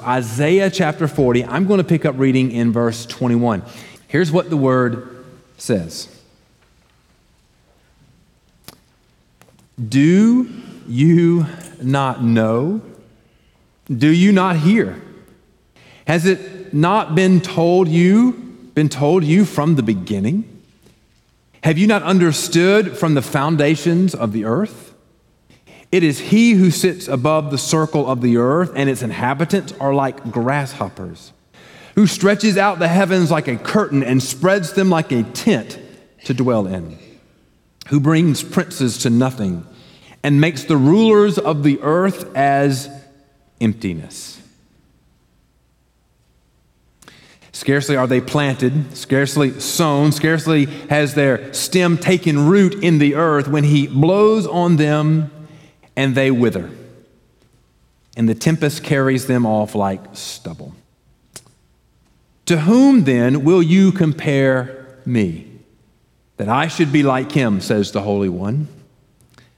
Isaiah chapter 40, I'm going to pick up reading in verse 21. Here's what the word says Do you not know? Do you not hear? Has it not been told you, been told you from the beginning? Have you not understood from the foundations of the earth? It is he who sits above the circle of the earth, and its inhabitants are like grasshoppers, who stretches out the heavens like a curtain and spreads them like a tent to dwell in, who brings princes to nothing and makes the rulers of the earth as emptiness. Scarcely are they planted, scarcely sown, scarcely has their stem taken root in the earth when he blows on them and they wither. And the tempest carries them off like stubble. To whom then will you compare me? That I should be like him, says the Holy One.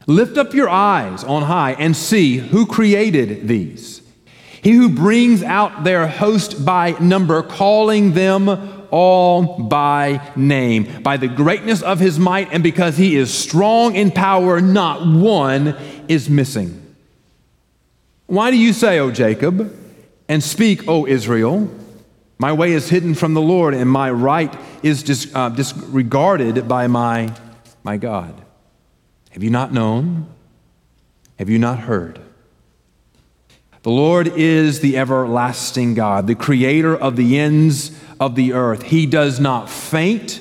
Lift up your eyes on high and see who created these. He who brings out their host by number, calling them all by name. By the greatness of his might, and because he is strong in power, not one is missing. Why do you say, O Jacob, and speak, O Israel? My way is hidden from the Lord, and my right is dis- uh, disregarded by my, my God. Have you not known? Have you not heard? The Lord is the everlasting God, the creator of the ends of the earth. He does not faint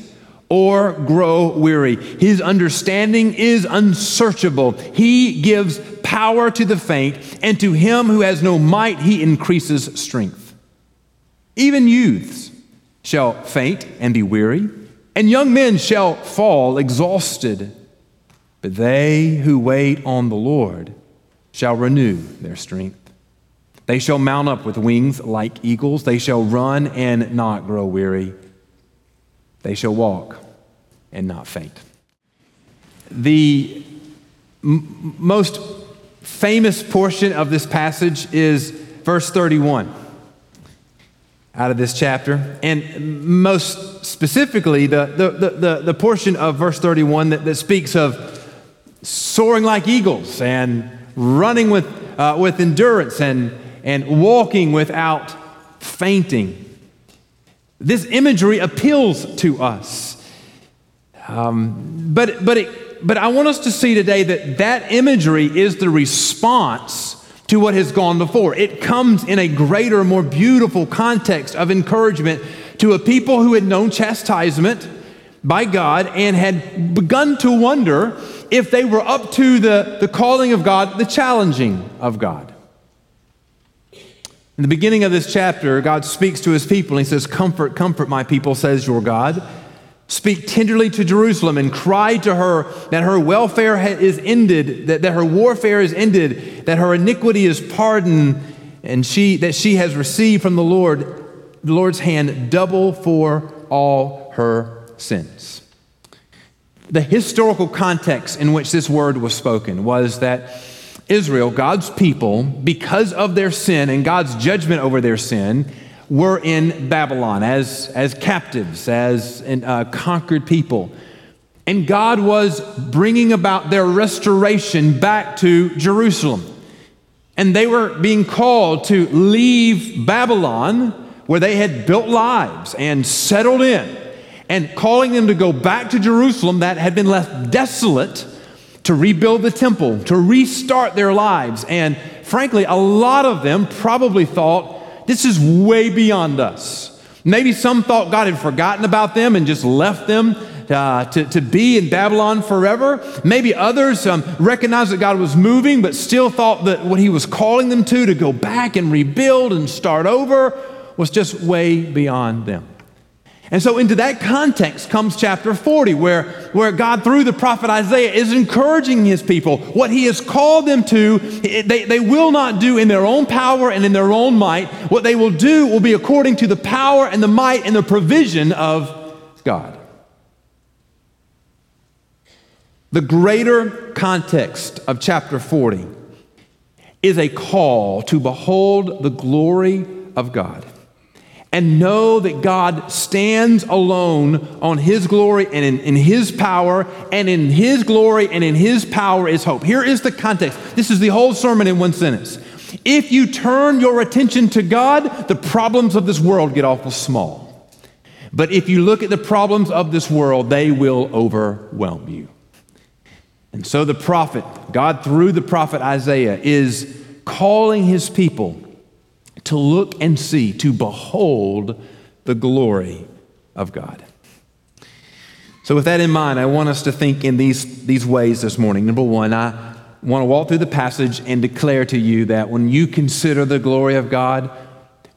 or grow weary. His understanding is unsearchable. He gives power to the faint, and to him who has no might, he increases strength. Even youths shall faint and be weary, and young men shall fall exhausted. But they who wait on the Lord shall renew their strength. They shall mount up with wings like eagles. They shall run and not grow weary. They shall walk and not faint. The m- most famous portion of this passage is verse 31 out of this chapter. And most specifically, the, the, the, the, portion of verse 31 that, that speaks of soaring like eagles and running with, uh, with endurance and, and walking without fainting. This imagery appeals to us. Um, but, but, it, but I want us to see today that that imagery is the response to what has gone before. It comes in a greater, more beautiful context of encouragement to a people who had known chastisement by God and had begun to wonder if they were up to the, the calling of God, the challenging of God. In the beginning of this chapter, God speaks to his people and he says, Comfort, comfort my people, says your God. Speak tenderly to Jerusalem and cry to her that her welfare is ended, that, that her warfare is ended, that her iniquity is pardoned, and she, that she has received from the Lord, the Lord's hand, double for all her sins the historical context in which this word was spoken was that Israel, God's people, because of their sin and God's judgment over their sin, were in Babylon as, as captives, as uh, conquered people. And God was bringing about their restoration back to Jerusalem. And they were being called to leave Babylon, where they had built lives and settled in and calling them to go back to Jerusalem that had been left desolate to rebuild the temple, to restart their lives. And frankly, a lot of them probably thought, this is way beyond us. Maybe some thought God had forgotten about them and just left them uh, to, to be in Babylon forever. Maybe others um, recognized that God was moving, but still thought that what He was calling them to, to go back and rebuild and start over, was just way beyond them. And so, into that context comes chapter 40, where, where God, through the prophet Isaiah, is encouraging his people. What he has called them to, they, they will not do in their own power and in their own might. What they will do will be according to the power and the might and the provision of God. The greater context of chapter 40 is a call to behold the glory of God and know that God stands alone on His glory and in, in, His power, and in His glory and in His power is hope. Here is the context. This is the whole sermon in one sentence. If you turn your attention to God, the problems of this world get awful small. But if you look at the problems of this world, they will overwhelm you. And so the prophet, God through the prophet Isaiah, is calling his people to look and see, to behold the glory of God. So, with that in mind, I want us to think in these, these ways this morning. Number one, I want to walk through the passage and declare to you that when you consider the glory of God,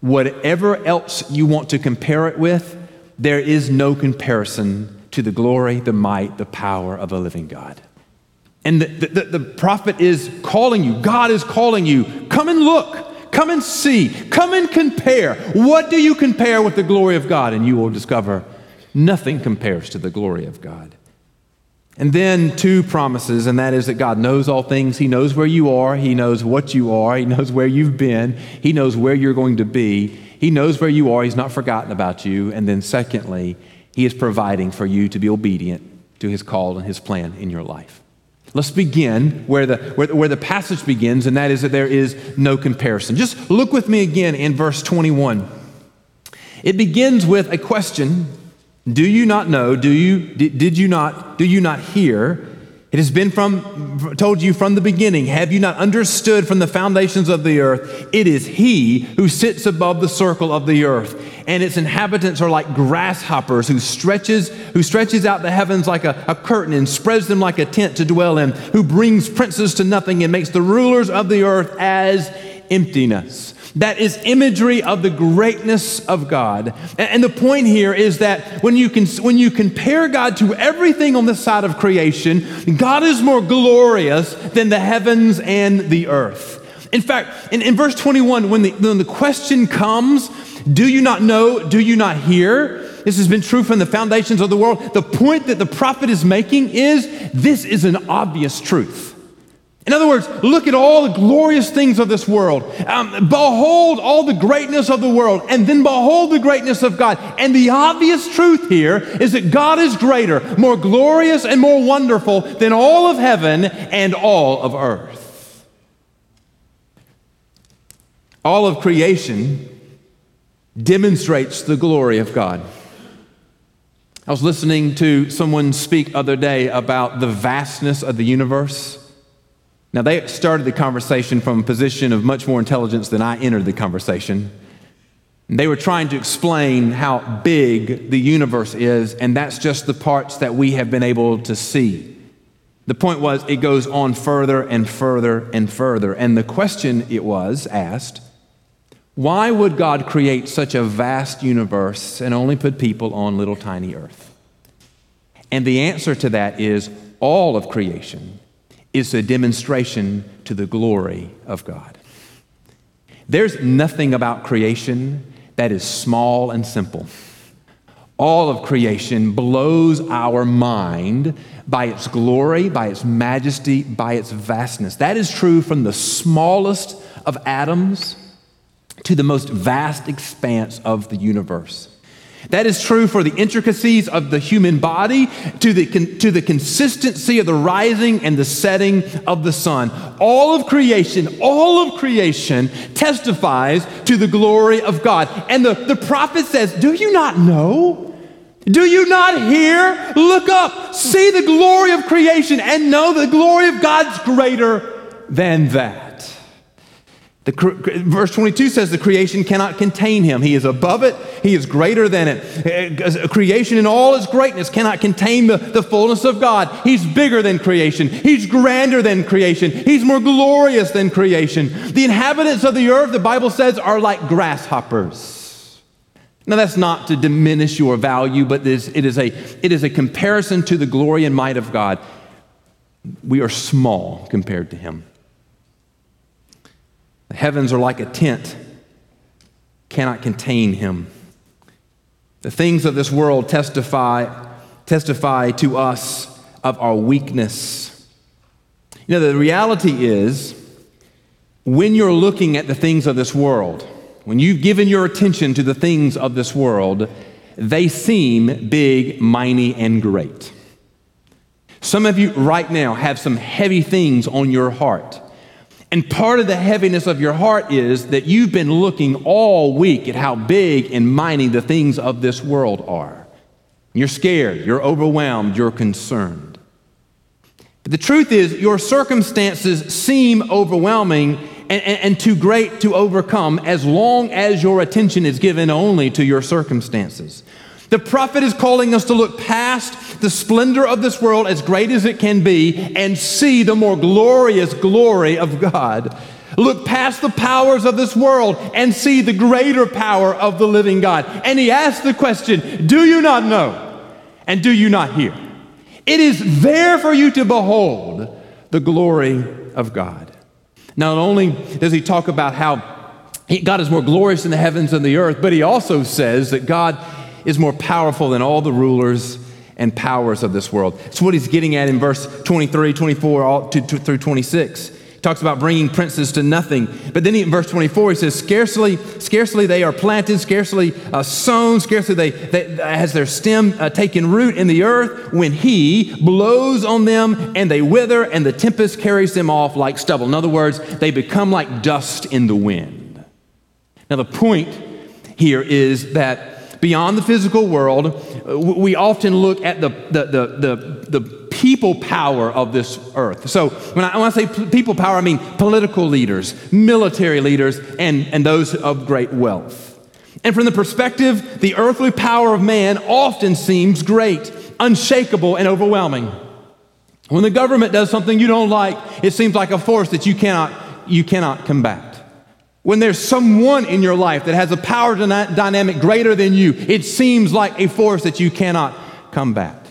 whatever else you want to compare it with, there is no comparison to the glory, the might, the power of a living God. And the, the, the, prophet is calling you, God is calling you, come and look, come and see, come and compare. What do you compare with the glory of God? And you will discover nothing compares to the glory of God. And then two promises, and that is that God knows all things. He knows where you are, He knows what you are, He knows where you've been, He knows where you're going to be. He knows where you are, He's not forgotten about you. And then, secondly, He is providing for you to be obedient to His call and His plan in your life. Let's begin where the, where, where the passage begins, and that is that there is no comparison. Just look with me again in verse 21. It begins with a question Do you not know? Do you, did you not, do you not hear? It has been from, told you from the beginning. Have you not understood from the foundations of the earth? It is He who sits above the circle of the earth, and its inhabitants are like grasshoppers, who stretches, who stretches out the heavens like a, a curtain and spreads them like a tent to dwell in, who brings princes to nothing and makes the rulers of the earth as emptiness. That is imagery of the greatness of God. And the point here is that when you, can, when you compare God to everything on the side of creation, God is more glorious than the heavens and the earth. In fact, in, in verse 21, when the, when the question comes, do you not know? Do you not hear? This has been true from the foundations of the world. The point that the prophet is making is this is an obvious truth. In other words, look at all the glorious things of this world. Um, behold all the greatness of the world, and then behold the greatness of God. And the obvious truth here is that God is greater, more glorious, and more wonderful than all of heaven and all of earth. All of creation demonstrates the glory of God. I was listening to someone speak other day about the vastness of the universe. Now, they started the conversation from a position of much more intelligence than I entered the conversation. They were trying to explain how big the universe is, and that's just the parts that we have been able to see. The point was, it goes on further and further and further. And the question it was asked why would God create such a vast universe and only put people on little tiny earth? And the answer to that is all of creation is a demonstration to the glory of God. There's nothing about creation that is small and simple. All of creation blows our mind by its glory, by its majesty, by its vastness. That is true from the smallest of atoms to the most vast expanse of the universe. That is true for the intricacies of the human body, to the, to the consistency of the rising and the setting of the sun. All of creation, all of creation testifies to the glory of God. And the, the prophet says, Do you not know? Do you not hear? Look up, see the glory of creation, and know the glory of God's greater than that. The, verse 22 says the creation cannot contain him. He is above it, he is greater than it. Eh, eh, creation in all its greatness cannot contain the, the fullness of God. He's bigger than creation, he's grander than creation, he's more glorious than creation. The inhabitants of the earth, the Bible says, are like grasshoppers. Now, that's not to diminish your value, but it is, a, it is a comparison to the glory and might of God. We are small compared to him. The heavens are like a tent, cannot contain him. The things of this world testify, testify to us of our weakness. You know, the reality is when you're looking at the things of this world, when you've given your attention to the things of this world, they seem big, mighty, and great. Some of you right now have some heavy things on your heart. And part of the heaviness of your heart is that you've been looking all week at how big and mighty the things of this world are. You're scared, you're overwhelmed, you're concerned. But the truth is, your circumstances seem overwhelming and, and, and, too great to overcome as long as your attention is given only to your circumstances. The prophet is calling us to look past the splendor of this world, as great as it can be, and see the more glorious glory of God. Look past the powers of this world and see the greater power of the living God. And he asks the question Do you not know? And do you not hear? It is there for you to behold the glory of God. Not only does he talk about how God is more glorious in the heavens than the earth, but he also says that God is more powerful than all the rulers and powers of this world. It's what he's getting at in verse 23, 24 all, to, to, through 26. He talks about bringing princes to nothing. But then he, in verse 24, he says, Scarcely, scarcely they are planted, scarcely uh, sown, scarcely they, they, has their stem uh, taken root in the earth when he blows on them and they wither and the tempest carries them off like stubble. In other words, they become like dust in the wind. Now, the point here is that beyond the physical world, we often look at the, the, the, the, the people power of this earth. So when I, when I say people power, I mean political leaders, military leaders, and, and those of great wealth. And from the perspective, the earthly power of man often seems great, unshakable, and overwhelming. When the government does something you don't like, it seems like a force that you cannot, you cannot combat. When there's someone in your life that has a power dynamic greater than you, it seems like a force that you cannot combat.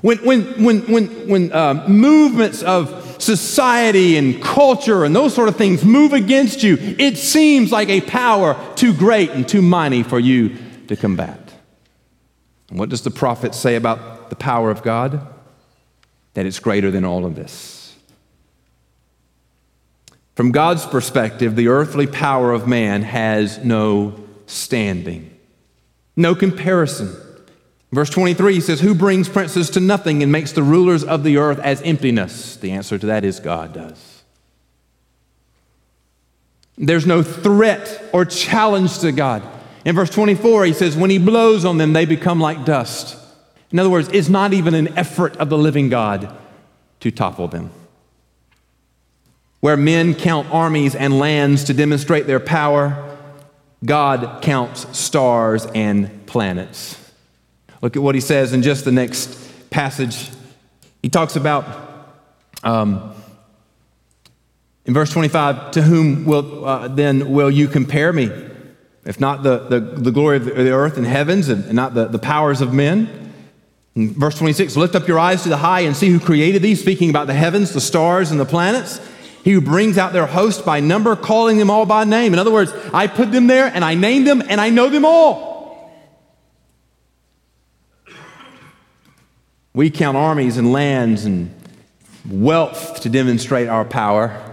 When, when, when, when, when uh, movements of society and culture and those sort of things move against you, it seems like a power too great and too mighty for you to combat. And what does the prophet say about the power of God? That it's greater than all of this. From God's perspective, the earthly power of man has no standing, no comparison. Verse 23 he says, Who brings princes to nothing and makes the rulers of the earth as emptiness? The answer to that is God does. There's no threat or challenge to God. In verse 24, he says, When he blows on them, they become like dust. In other words, it's not even an effort of the living God to topple them where men count armies and lands to demonstrate their power, God counts stars and planets. Look at what he says in just the next passage. He talks about, um, in verse 25, to whom will, uh, then will you compare me? If not the, the, the glory of the earth and heavens and not the, the powers of men? In verse 26, lift up your eyes to the high and see who created these, speaking about the heavens, the stars, and the planets. He who brings out their host by number, calling them all by name. In other words, I put them there and I name them and I know them all. We count armies and lands and wealth to demonstrate our power.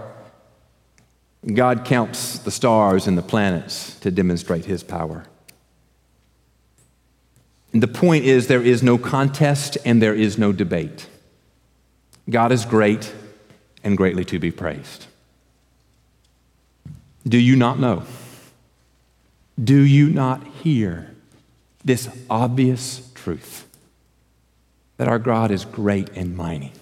God counts the stars and the planets to demonstrate his power. And the point is, there is no contest and there is no debate. God is great and greatly to be praised. Do you not know? Do you not hear this obvious truth that our God is great and mighty?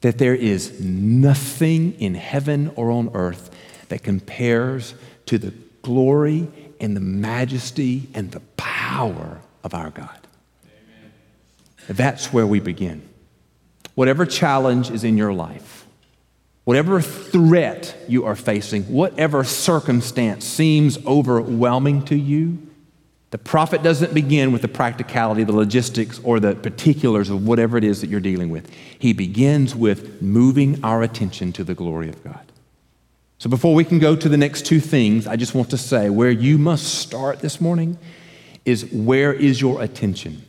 That there is nothing in heaven or on earth that compares to the glory and the majesty and the power of our God. Amen. That's where we begin. Whatever challenge is in your life, Whatever threat you are facing, whatever circumstance seems overwhelming to you, the prophet doesn't begin with the practicality, the logistics, or the particulars of whatever it is that you're dealing with. He begins with moving our attention to the glory of God. So before we can go to the next two things, I just want to say where you must start this morning is where is your attention?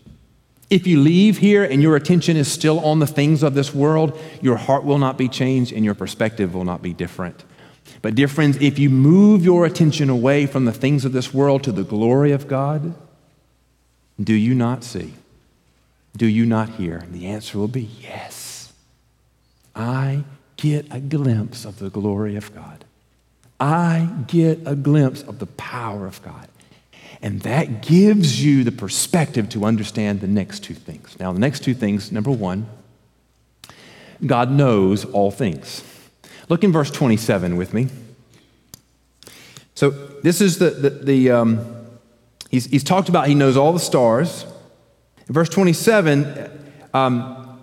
If you leave here and your attention is still on the things of this world, your heart will not be changed and your perspective will not be different. But, dear friends, if you move your attention away from the things of this world to the glory of God, do you not see? Do you not hear? And the answer will be yes. I get a glimpse of the glory of God. I get a glimpse of the power of God. And that gives you the perspective to understand the next two things. Now, the next two things number one, God knows all things. Look in verse 27 with me. So, this is the, the, the um, he's, he's talked about he knows all the stars. In verse 27, um,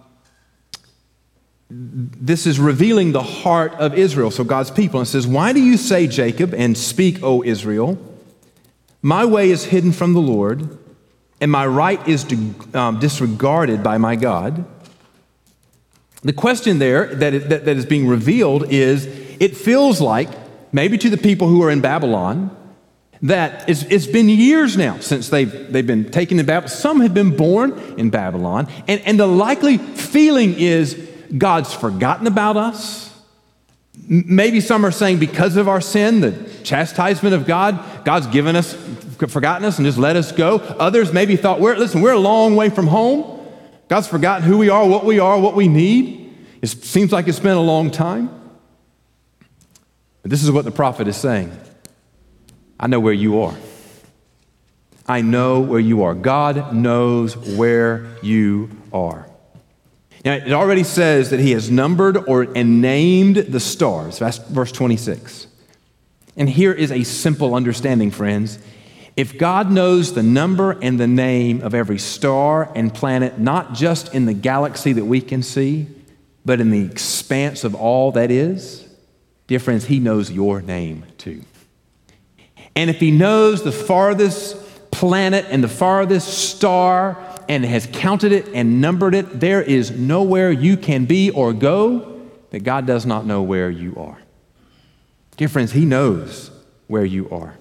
this is revealing the heart of Israel, so God's people. And it says, Why do you say, Jacob, and speak, O Israel? My way is hidden from the Lord, and my right is um, disregarded by my God. The question there that is, that, that is being revealed is it feels like, maybe to the people who are in Babylon, that it's, it's been years now since they've, they've been taken to Babylon. Some have been born in Babylon, and, and the likely feeling is God's forgotten about us. Maybe some are saying because of our sin, the chastisement of God, God's given us, forgotten us, and just let us go. Others maybe thought, we're, listen, we're a long way from home. God's forgotten who we are, what we are, what we need. It seems like it's been a long time. But this is what the prophet is saying I know where you are. I know where you are. God knows where you are. Now, it already says that he has numbered or and named the stars. That's verse 26. And here is a simple understanding, friends. If God knows the number and the name of every star and planet, not just in the galaxy that we can see, but in the expanse of all that is, dear friends, He knows your name too. And if He knows the farthest planet and the farthest star and has counted it and numbered it, there is nowhere you can be or go that God does not know where you are. Dear friends, He knows where you are.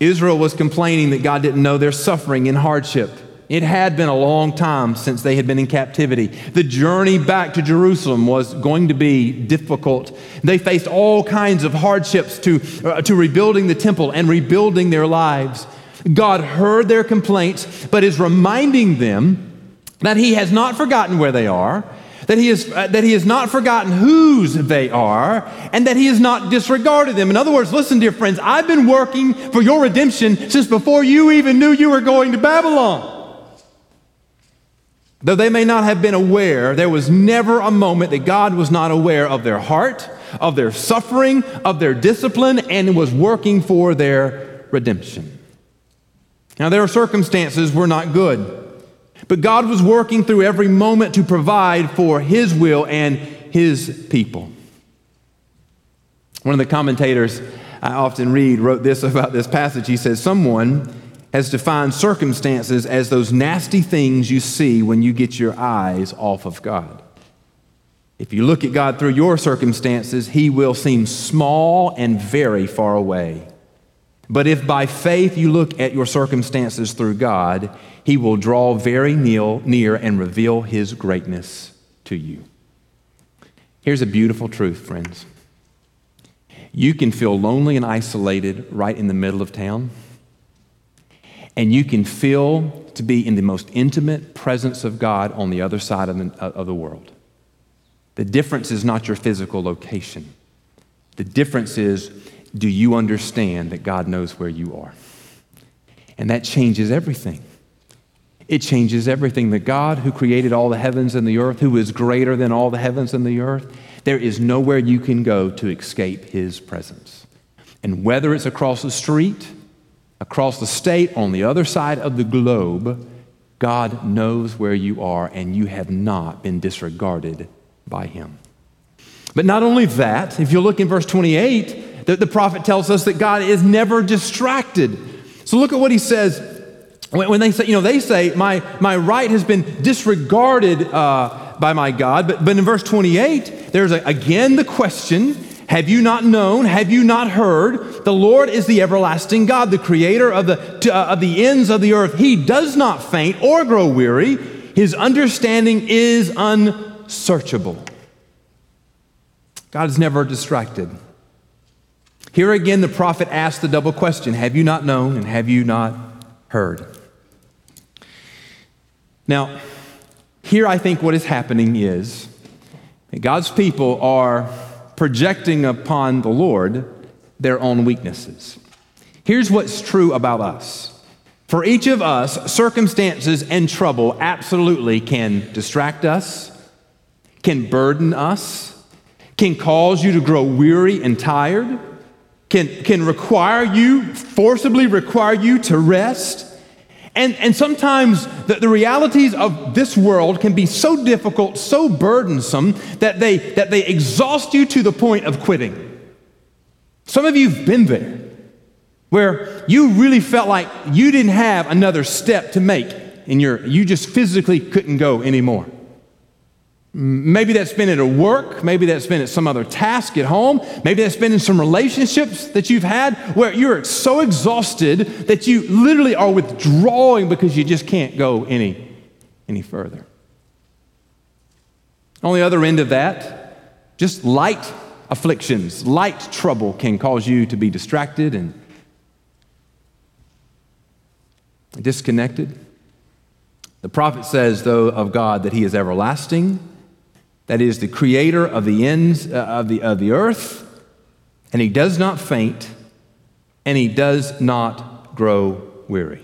Israel was complaining that God didn't know their suffering and hardship. It had been a long time since they had been in captivity. The journey back to Jerusalem was going to be difficult. They faced all kinds of hardships to, uh, to rebuilding the temple and rebuilding their lives. God heard their complaints, but is reminding them that He has not forgotten where they are, that he, is, uh, that he has not forgotten whose they are, and that he has not disregarded them. In other words, listen, dear friends, I've been working for your redemption since before you even knew you were going to Babylon. Though they may not have been aware, there was never a moment that God was not aware of their heart, of their suffering, of their discipline, and was working for their redemption. Now, their circumstances were not good. But God was working through every moment to provide for His will and His people. One of the commentators I often read wrote this about this passage. He says, Someone has defined circumstances as those nasty things you see when you get your eyes off of God. If you look at God through your circumstances, He will seem small and very far away. But if by faith you look at your circumstances through God, He will draw very near and reveal His greatness to you. Here's a beautiful truth, friends. You can feel lonely and isolated right in the middle of town, and you can feel to be in the most intimate presence of God on the other side of the, uh, of the world. The difference is not your physical location. The difference is do you understand that God knows where you are? And that changes everything. It changes everything. The God who created all the heavens and the earth, who is greater than all the heavens and the earth, there is nowhere you can go to escape his presence. And whether it's across the street, across the state, on the other side of the globe, God knows where you are and you have not been disregarded by him. But not only that, if you look in verse 28, the, the prophet tells us that God is never distracted. So look at what he says when, they say, you know, they say, my, my right has been disregarded uh, by my God. But, but in verse 28, there's a, again the question Have you not known? Have you not heard? The Lord is the everlasting God, the creator of the, uh, of the ends of the earth. He does not faint or grow weary, his understanding is unsearchable. God is never distracted. Here again, the prophet asks the double question Have you not known and have you not heard? Now, here I think what is happening is God's people are projecting upon the Lord their own weaknesses. Here's what's true about us. For each of us, circumstances and trouble absolutely can distract us, can burden us, can cause you to grow weary and tired, can, can require you, forcibly require you to rest. And, and sometimes the, the realities of this world can be so difficult, so burdensome, that they, that they exhaust you to the point of quitting. Some of you have been there where you really felt like you didn't have another step to make your, you just physically couldn't go anymore. Maybe that's been at a work, maybe that's been at some other task at home, maybe that's been in some relationships that you've had where you're so exhausted that you literally are withdrawing because you just can't go any, any further. On the other end of that, just light afflictions, light trouble can cause you to be distracted and disconnected. The prophet says, though, of God that he is everlasting that is the creator of the ends uh, of, the, of the earth, and he does not faint, and he does not grow weary.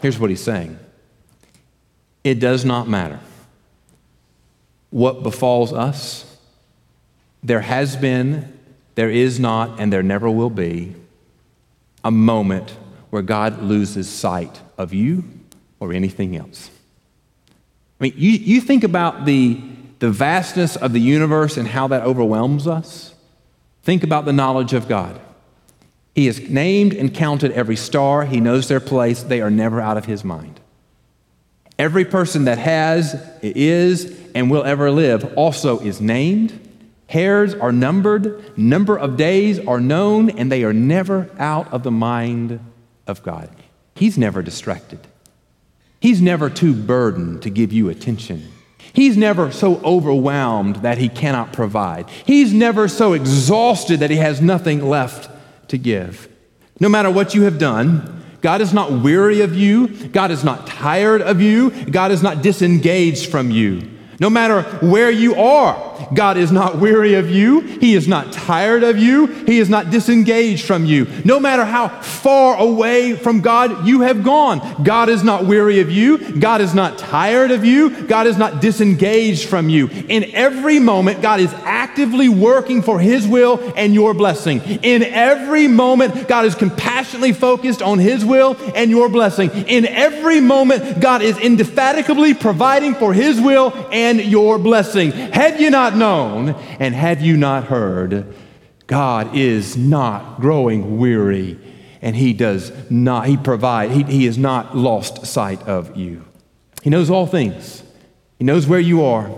Here's what he's saying it does not matter what befalls us. There has been, there is not, and there never will be a moment where God loses sight of you or anything else. I mean, you, you think about the the vastness of the universe and how that overwhelms us, think about the knowledge of God. He has named and counted every star, He knows their place, they are never out of His mind. Every person that has, is, and will ever live also is named. Hairs are numbered, number of days are known, and they are never out of the mind of God. He's never distracted. He's never too burdened to give you attention. He's never so overwhelmed that he cannot provide. He's never so exhausted that he has nothing left to give. No matter what you have done, God is not weary of you. God is not tired of you. God is not disengaged from you. No matter where you are, God is not weary of you. He is not tired of you. He is not disengaged from you. No matter how far away from God you have gone, God is not weary of you. God is not tired of you. God is not disengaged from you. In every moment, God is actively working for His will and your blessing. In every moment, God is compassionately focused on His will and your blessing. In every moment, God is indefatigably providing for His will and your blessing. Have you not known and have you not heard? God is not growing weary and he does not, he provide, he, he has not lost sight of you. He knows all things. He knows where you are.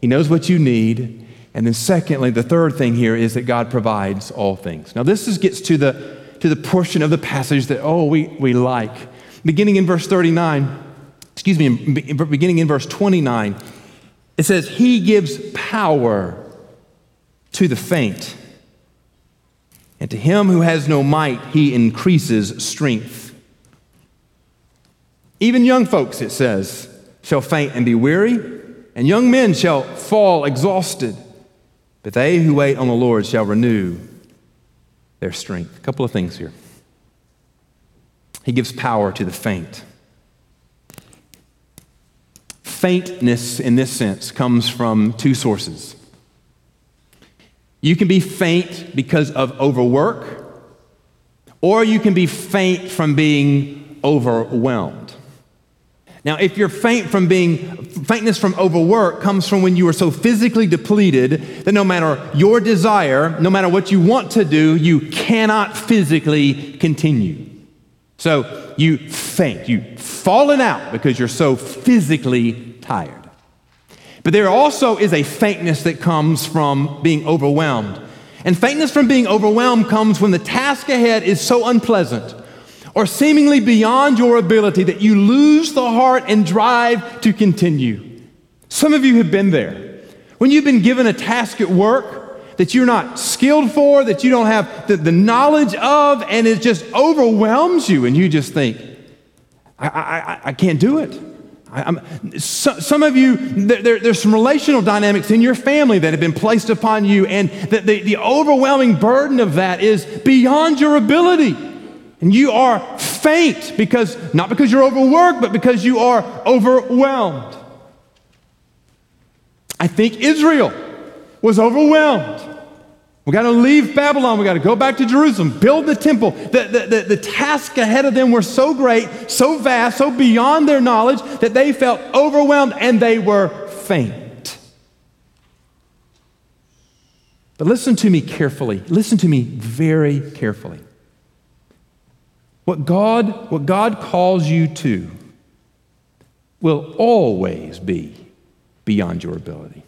He knows what you need. And then secondly, the third thing here is that God provides all things. Now this is, gets to the, to the portion of the passage that, oh, we, we like. Beginning in verse 39, excuse me, beginning in verse 29, it says, He gives power to the faint, and to him who has no might, He increases strength. Even young folks, it says, shall faint and be weary, and young men shall fall exhausted. But they who wait on the Lord shall renew their strength. A couple of things here. He gives power to the faint faintness in this sense comes from two sources. You can be faint because of overwork, or you can be faint from being overwhelmed. Now, if you're faint from being, faintness from overwork comes from when you are so physically depleted that no matter your desire, no matter what you want to do, you cannot physically continue. So you faint, you've fallen out because you're so physically tired. But there also is a faintness that comes from being overwhelmed. And faintness from being overwhelmed comes when the task ahead is so unpleasant or seemingly beyond your ability that you lose the heart and drive to continue. Some of you have been there. When you've been given a task at work that you're not skilled for, that you don't have the, the knowledge of, and it just overwhelms you, and you just think, I, I, I can't do it. I, so, some of you, there, there's some relational dynamics in your family that have been placed upon you, and the, the, the overwhelming burden of that is beyond your ability. And you are faint because, not because you're overworked, but because you are overwhelmed. I think Israel was overwhelmed. We got to leave Babylon. We got to go back to Jerusalem, build the temple. The, the, the, the task ahead of them were so great, so vast, so beyond their knowledge that they felt overwhelmed and they were faint. But listen to me carefully. Listen to me very carefully. What God, what God calls you to will always be beyond your ability.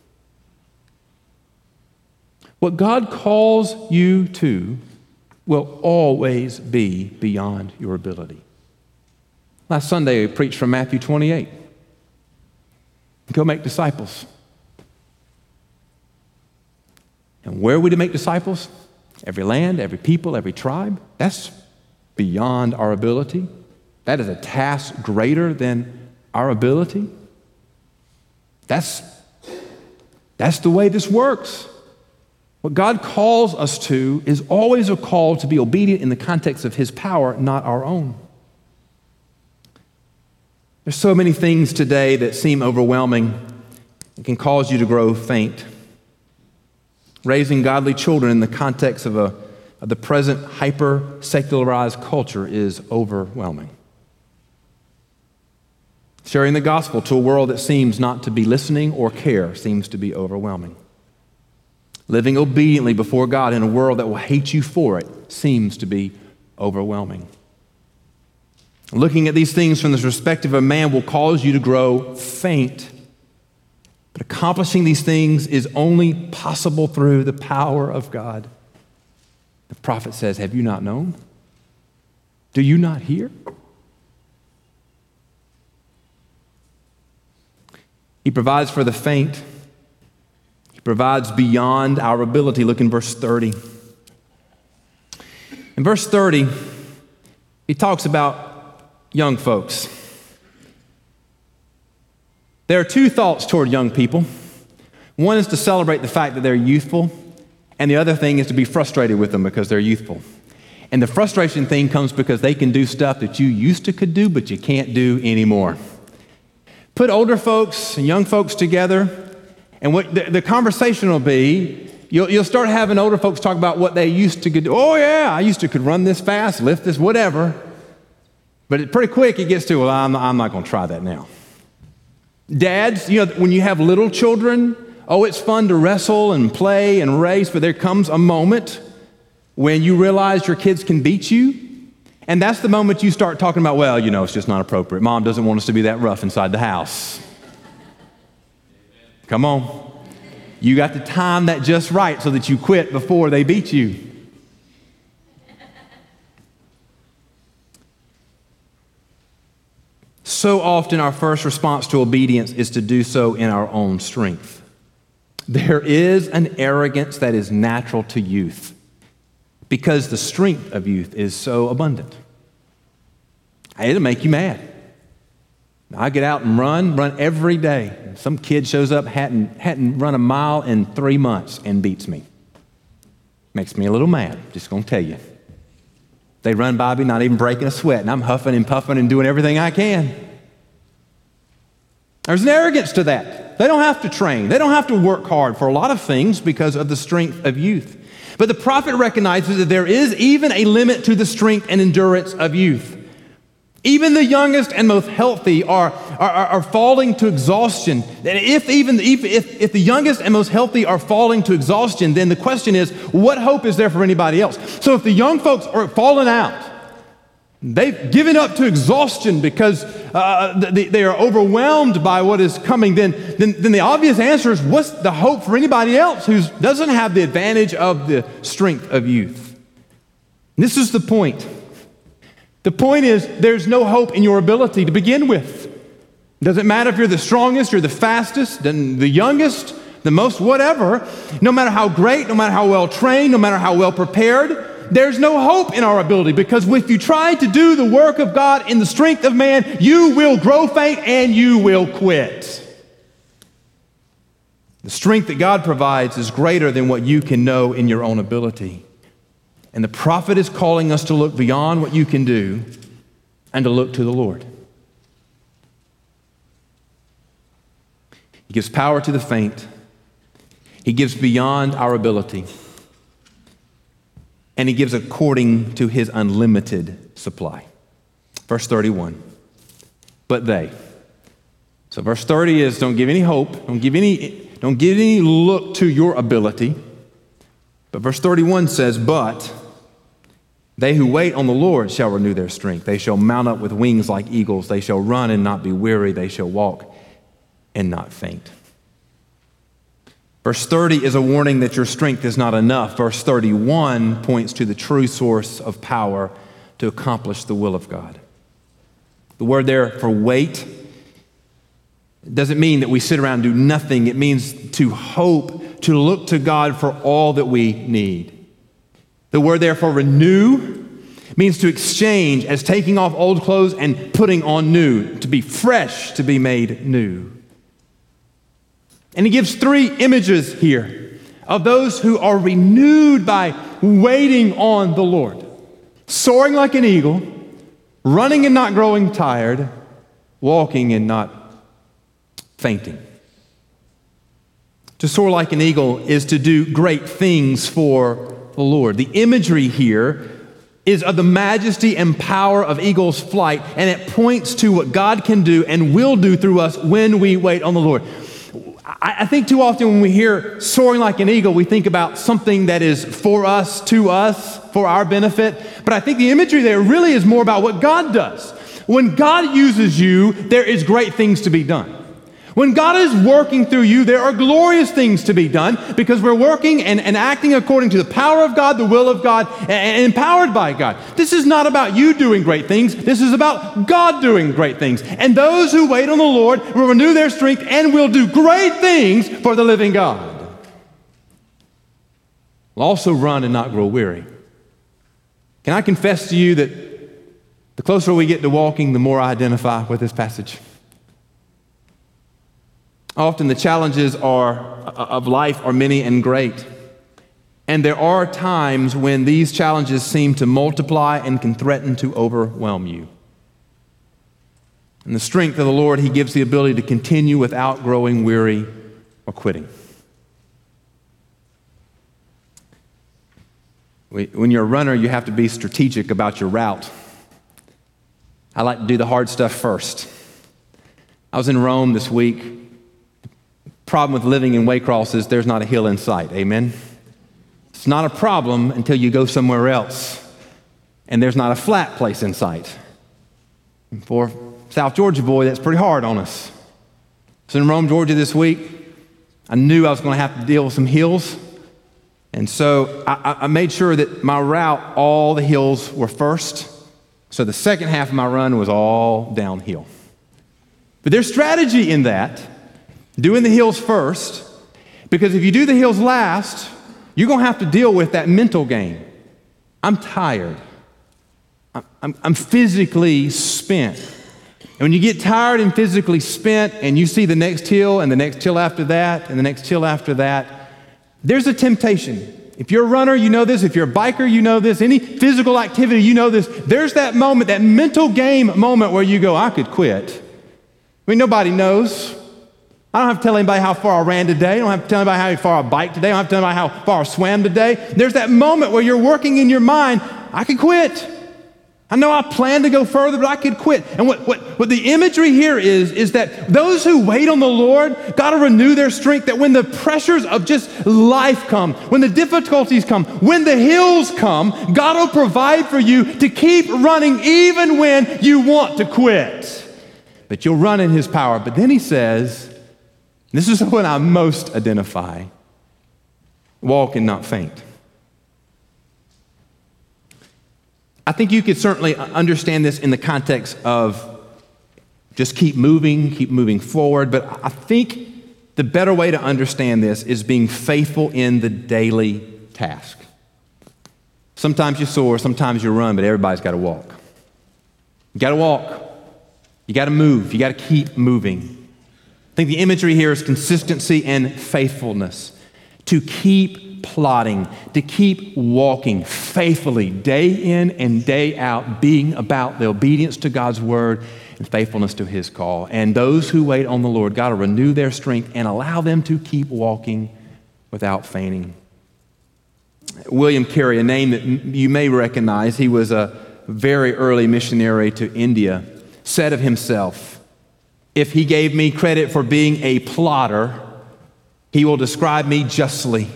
What God calls you to will always be beyond your ability. Last Sunday, I preached from Matthew 28. Go make disciples. And where are we to make disciples? Every land, every people, every tribe. That's beyond our ability. That is a task greater than our ability. That's, that's the way this works. What God calls us to is always a call to be obedient in the context of His power, not our own. There's so many things today that seem overwhelming and can cause you to grow faint. Raising godly children in the context of, a, of the present hyper secularized culture is overwhelming. Sharing the gospel to a world that seems not to be listening or care seems to be overwhelming. Living obediently before God in a world that will hate you for it seems to be overwhelming. Looking at these things from the perspective of man will cause you to grow faint. But accomplishing these things is only possible through the power of God. The prophet says, Have you not known? Do you not hear? He provides for the faint provides beyond our ability. Look in verse 30. In verse 30, he talks about young folks. There are two thoughts toward young people. One is to celebrate the fact that they're youthful, and the other thing is to be frustrated with them because they're youthful. And the frustration thing comes because they can do stuff that you used to could do, but you can't do anymore. Put older folks and young folks together, and what the, the conversation will be, you'll, you'll start having older folks talk about what they used to do. Oh, yeah, I used to could run this fast, lift this, whatever. But it, pretty quick, it gets to, well, I'm, I'm not going to try that now. Dads, you know, when you have little children, oh, it's fun to wrestle and play and race, but there comes a moment when you realize your kids can beat you. And that's the moment you start talking about, well, you know, it's just not appropriate. Mom doesn't want us to be that rough inside the house. Come on. You got to time that just right so that you quit before they beat you. So often, our first response to obedience is to do so in our own strength. There is an arrogance that is natural to youth because the strength of youth is so abundant. It'll make you mad. I get out and run, run every day. Some kid shows up, hadn't, hadn't run a mile in three months, and beats me. Makes me a little mad, just gonna tell you. They run by me, not even breaking a sweat, and I'm huffing and puffing and doing everything I can. There's an arrogance to that. They don't have to train, they don't have to work hard for a lot of things because of the strength of youth. But the prophet recognizes that there is even a limit to the strength and endurance of youth. Even the youngest and most healthy are, are, are falling to exhaustion. And if even if, if, if the youngest and most healthy are falling to exhaustion, then the question is, what hope is there for anybody else? So if the young folks are falling out, they've given up to exhaustion because uh, they, they, are overwhelmed by what is coming, then, then, then the obvious answer is, what's the hope for anybody else who doesn't have the advantage of the strength of youth? And this is the point. The point is, there's no hope in your ability to begin with. It doesn't matter if you're the strongest, you're the fastest, then the youngest, the most whatever, no matter how great, no matter how well trained, no matter how well prepared, there's no hope in our ability because if you try to do the work of God in the strength of man, you will grow faint and you will quit. The strength that God provides is greater than what you can know in your own ability. And the prophet is calling us to look beyond what you can do and to look to the Lord. He gives power to the faint, He gives beyond our ability, and He gives according to His unlimited supply. Verse 31. But they. So verse 30 is don't give any hope, don't give any, don't give any look to your ability. But verse 31 says, But they who wait on the Lord shall renew their strength. They shall mount up with wings like eagles. They shall run and not be weary. They shall walk and not faint. Verse 30 is a warning that your strength is not enough. Verse 31 points to the true source of power to accomplish the will of God. The word there for wait doesn't mean that we sit around and do nothing. It means to hope, to look to God for all that we need. The word therefore renew means to exchange as taking off old clothes and putting on new, to be fresh, to be made new. And he gives three images here of those who are renewed by waiting on the Lord soaring like an eagle, running and not growing tired, walking and not fainting. To soar like an eagle is to do great things for the Lord. The imagery here is of the majesty and power of eagle's flight, and it points to what God can do and will do through us when we wait on the Lord. I, think too often when we hear soaring like an eagle, we think about something that is for us, to us, for our benefit. But I think the imagery there really is more about what God does. When God uses you, there is great things to be done. When God is working through you, there are glorious things to be done because we're working and, and acting according to the power of God, the will of God, and, and empowered by God. This is not about you doing great things. This is about God doing great things. And those who wait on the Lord will renew their strength and will do great things for the living God. Will also run and not grow weary. Can I confess to you that the closer we get to walking, the more I identify with this passage? Often the challenges are, uh, of life are many and great. And there are times when these challenges seem to multiply and can threaten to overwhelm you. And the strength of the Lord, He gives the ability to continue without growing weary or quitting. When you're a runner, you have to be strategic about your route. I like to do the hard stuff first. I was in Rome this week problem with living in Waycross is there's not a hill in sight. Amen? It's not a problem until you go somewhere else and there's not a flat place in sight. For South Georgia boy, that's pretty hard on us. So in Rome, Georgia this week, I knew I was going to have to deal with some hills. And so I, I, made sure that my route, all the hills were first. So the second half of my run was all downhill. But there's strategy in that doing the hills first, because if you do the hills last, you're going to have to deal with that mental game. I'm tired. I'm, I'm, physically spent. And when you get tired and physically spent, and you see the next hill and the next hill after that and the next hill after that, there's a temptation. If you're a runner, you know this. If you're a biker, you know this. Any physical activity, you know this. There's that moment, that mental game moment where you go, I could quit. I mean, nobody knows. I don't have to tell anybody how far I ran today. I don't have to tell anybody how far I biked today. I don't have to tell anybody how far I swam today. There's that moment where you're working in your mind, I could quit. I know I plan to go further, but I could quit. And what, what, what the imagery here is, is that those who wait on the Lord got to renew their strength. That when the pressures of just life come, when the difficulties come, when the hills come, God will provide for you to keep running even when you want to quit. But you'll run in His power. But then He says, this is what I most identify walk and not faint. I think you could certainly understand this in the context of just keep moving, keep moving forward, but I think the better way to understand this is being faithful in the daily task. Sometimes you soar, sometimes you run, but everybody's got to walk. You got to walk. You got to move. You got to keep moving. Think the imagery here is consistency and faithfulness. To keep plodding, to keep walking faithfully, day in and day out, being about the obedience to God's word and faithfulness to his call. And those who wait on the Lord, God will renew their strength and allow them to keep walking without fainting. William Carey, a name that you may recognize, he was a very early missionary to India, said of himself, If he gave me credit for being a plodder, he will describe me justly.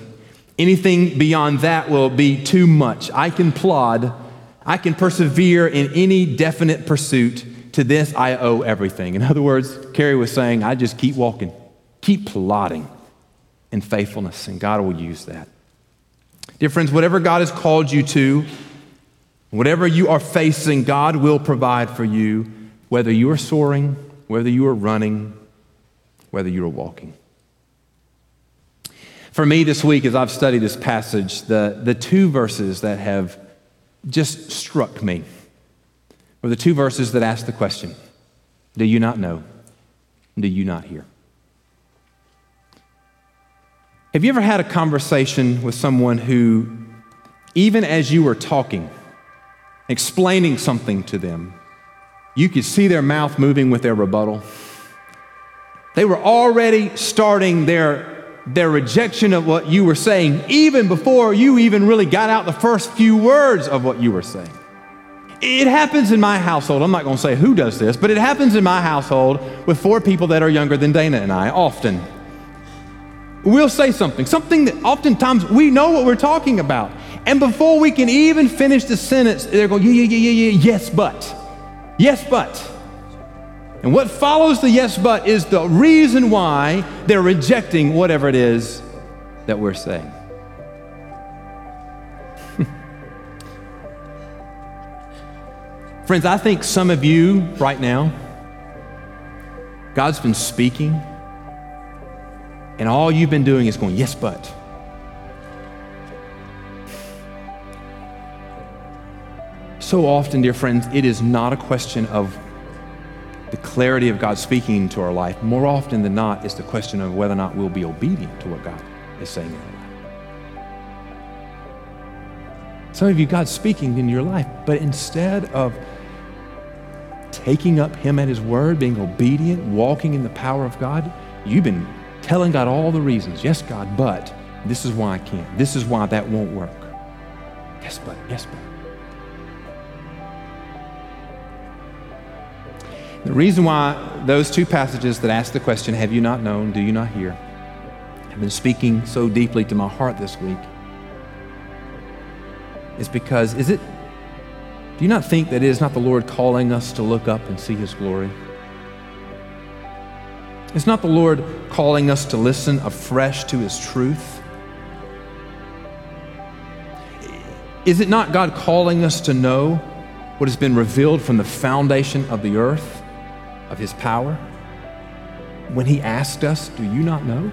Anything beyond that will be too much. I can plod, I can persevere in any definite pursuit. To this, I owe everything. In other words, Carey was saying, I just keep walking, keep plodding in faithfulness, and God will use that. Dear friends, whatever God has called you to, whatever you are facing, God will provide for you, whether you are soaring, whether you are running, whether you are walking. For me this week, as I've studied this passage, the, the two verses that have just struck me were the two verses that ask the question Do you not know? Do you not hear? Have you ever had a conversation with someone who, even as you were talking, explaining something to them, you could see their mouth moving with their rebuttal? They were already starting their, their rejection of what you were saying, even before you even really got out the first few words of what you were saying. It happens in my household. I'm not going to say who does this, but it happens in my household with four people that are younger than Dana and I often we'll say something, something that oftentimes we know what we're talking about. And before we can even finish the sentence, they're going, yeah, yeah, yeah, yeah, yeah, yes, but. Yes, but. And what follows the yes, but is the reason why they're rejecting whatever it is that we're saying. Friends, I think some of you right now, God's been speaking and all you've been doing is going, yes, but. So often, dear friends, it is not a question of the clarity of God speaking to our life. More often than not, it's the question of whether or not we'll be obedient to what God is saying in our life. Some of you, God's speaking in your life, but instead of taking up Him at His word, being obedient, walking in the power of God, you've been telling God all the reasons. Yes, God, but this is why I can't. This is why that won't work. Yes, but, yes, but. The reason why those two passages that ask the question, Have you not known? Do you not hear? have been speaking so deeply to my heart this week is because, is it, do you not think that it is not the Lord calling us to look up and see His glory? Is not the Lord calling us to listen afresh to His truth? Is it not God calling us to know what has been revealed from the foundation of the earth, of His power? When He asked us, Do you not know?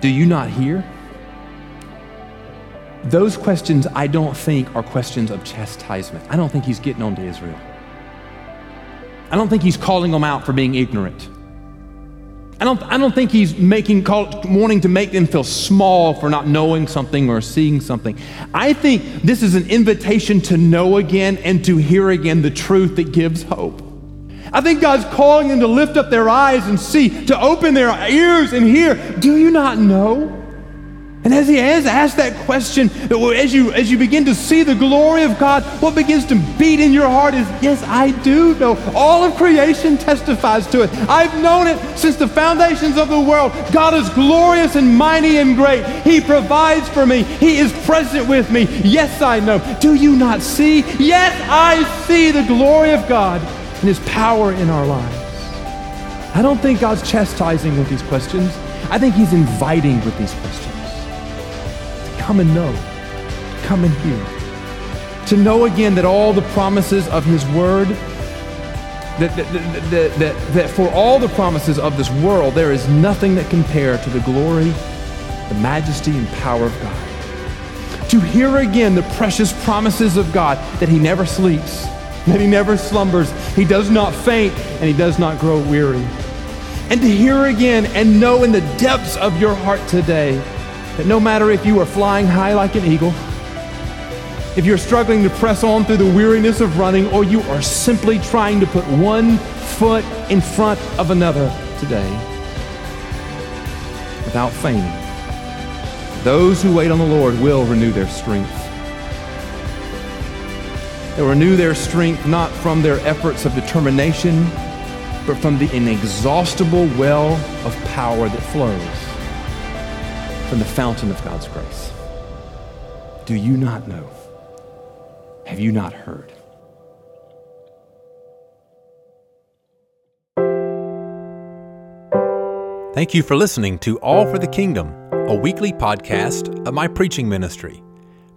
Do you not hear? Those questions, I don't think, are questions of chastisement. I don't think He's getting on to Israel. I don't think he's calling them out for being ignorant. I don't, I don't think he's making call, wanting to make them feel small for not knowing something or seeing something. I think this is an invitation to know again and to hear again the truth that gives hope. I think God's calling them to lift up their eyes and see, to open their ears and hear. Do you not know? And as he has asked that question, as you, as you begin to see the glory of God, what begins to beat in your heart is, yes, I do know. All of creation testifies to it. I've known it since the foundations of the world. God is glorious and mighty and great. He provides for me. He is present with me. Yes, I know. Do you not see? Yes, I see the glory of God and his power in our lives. I don't think God's chastising with these questions. I think he's inviting with these questions to come and know, come and hear. To know again that all the promises of His Word, that, that, that, that, that for all the promises of this world, there is nothing that compare to the glory, the majesty, and power of God. To hear again the precious promises of God that He never sleeps, that He never slumbers, He does not faint, and He does not grow weary. And to hear again and know in the depths of your heart today that no matter if you are flying high like an eagle, if you're struggling to press on through the weariness of running, or you are simply trying to put one foot in front of another today without fainting, those who wait on the Lord will renew their strength. They'll renew their strength not from their efforts of determination, but from the inexhaustible well of power that flows from the fountain of God's grace. Do you not know? Have you not heard? Thank you for listening to All for the Kingdom, a weekly podcast of my preaching ministry.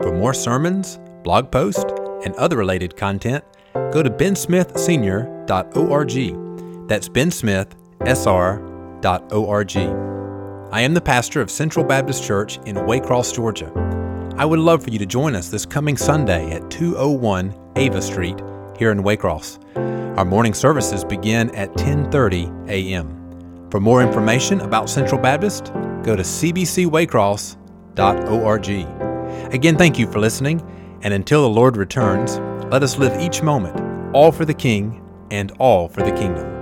For more sermons, blog posts, and other related content, go to bensmithsenior.org. That's bensmithsr.org. I am the pastor of Central Baptist Church in Waycross, Georgia. I would love for you to join us this coming Sunday at 201 Ava Street here in Waycross. Our morning services begin at 10:30 a.m. For more information about Central Baptist, go to cbcwaycross.org. Again, thank you for listening, and until the Lord returns, let us live each moment all for the King and all for the kingdom.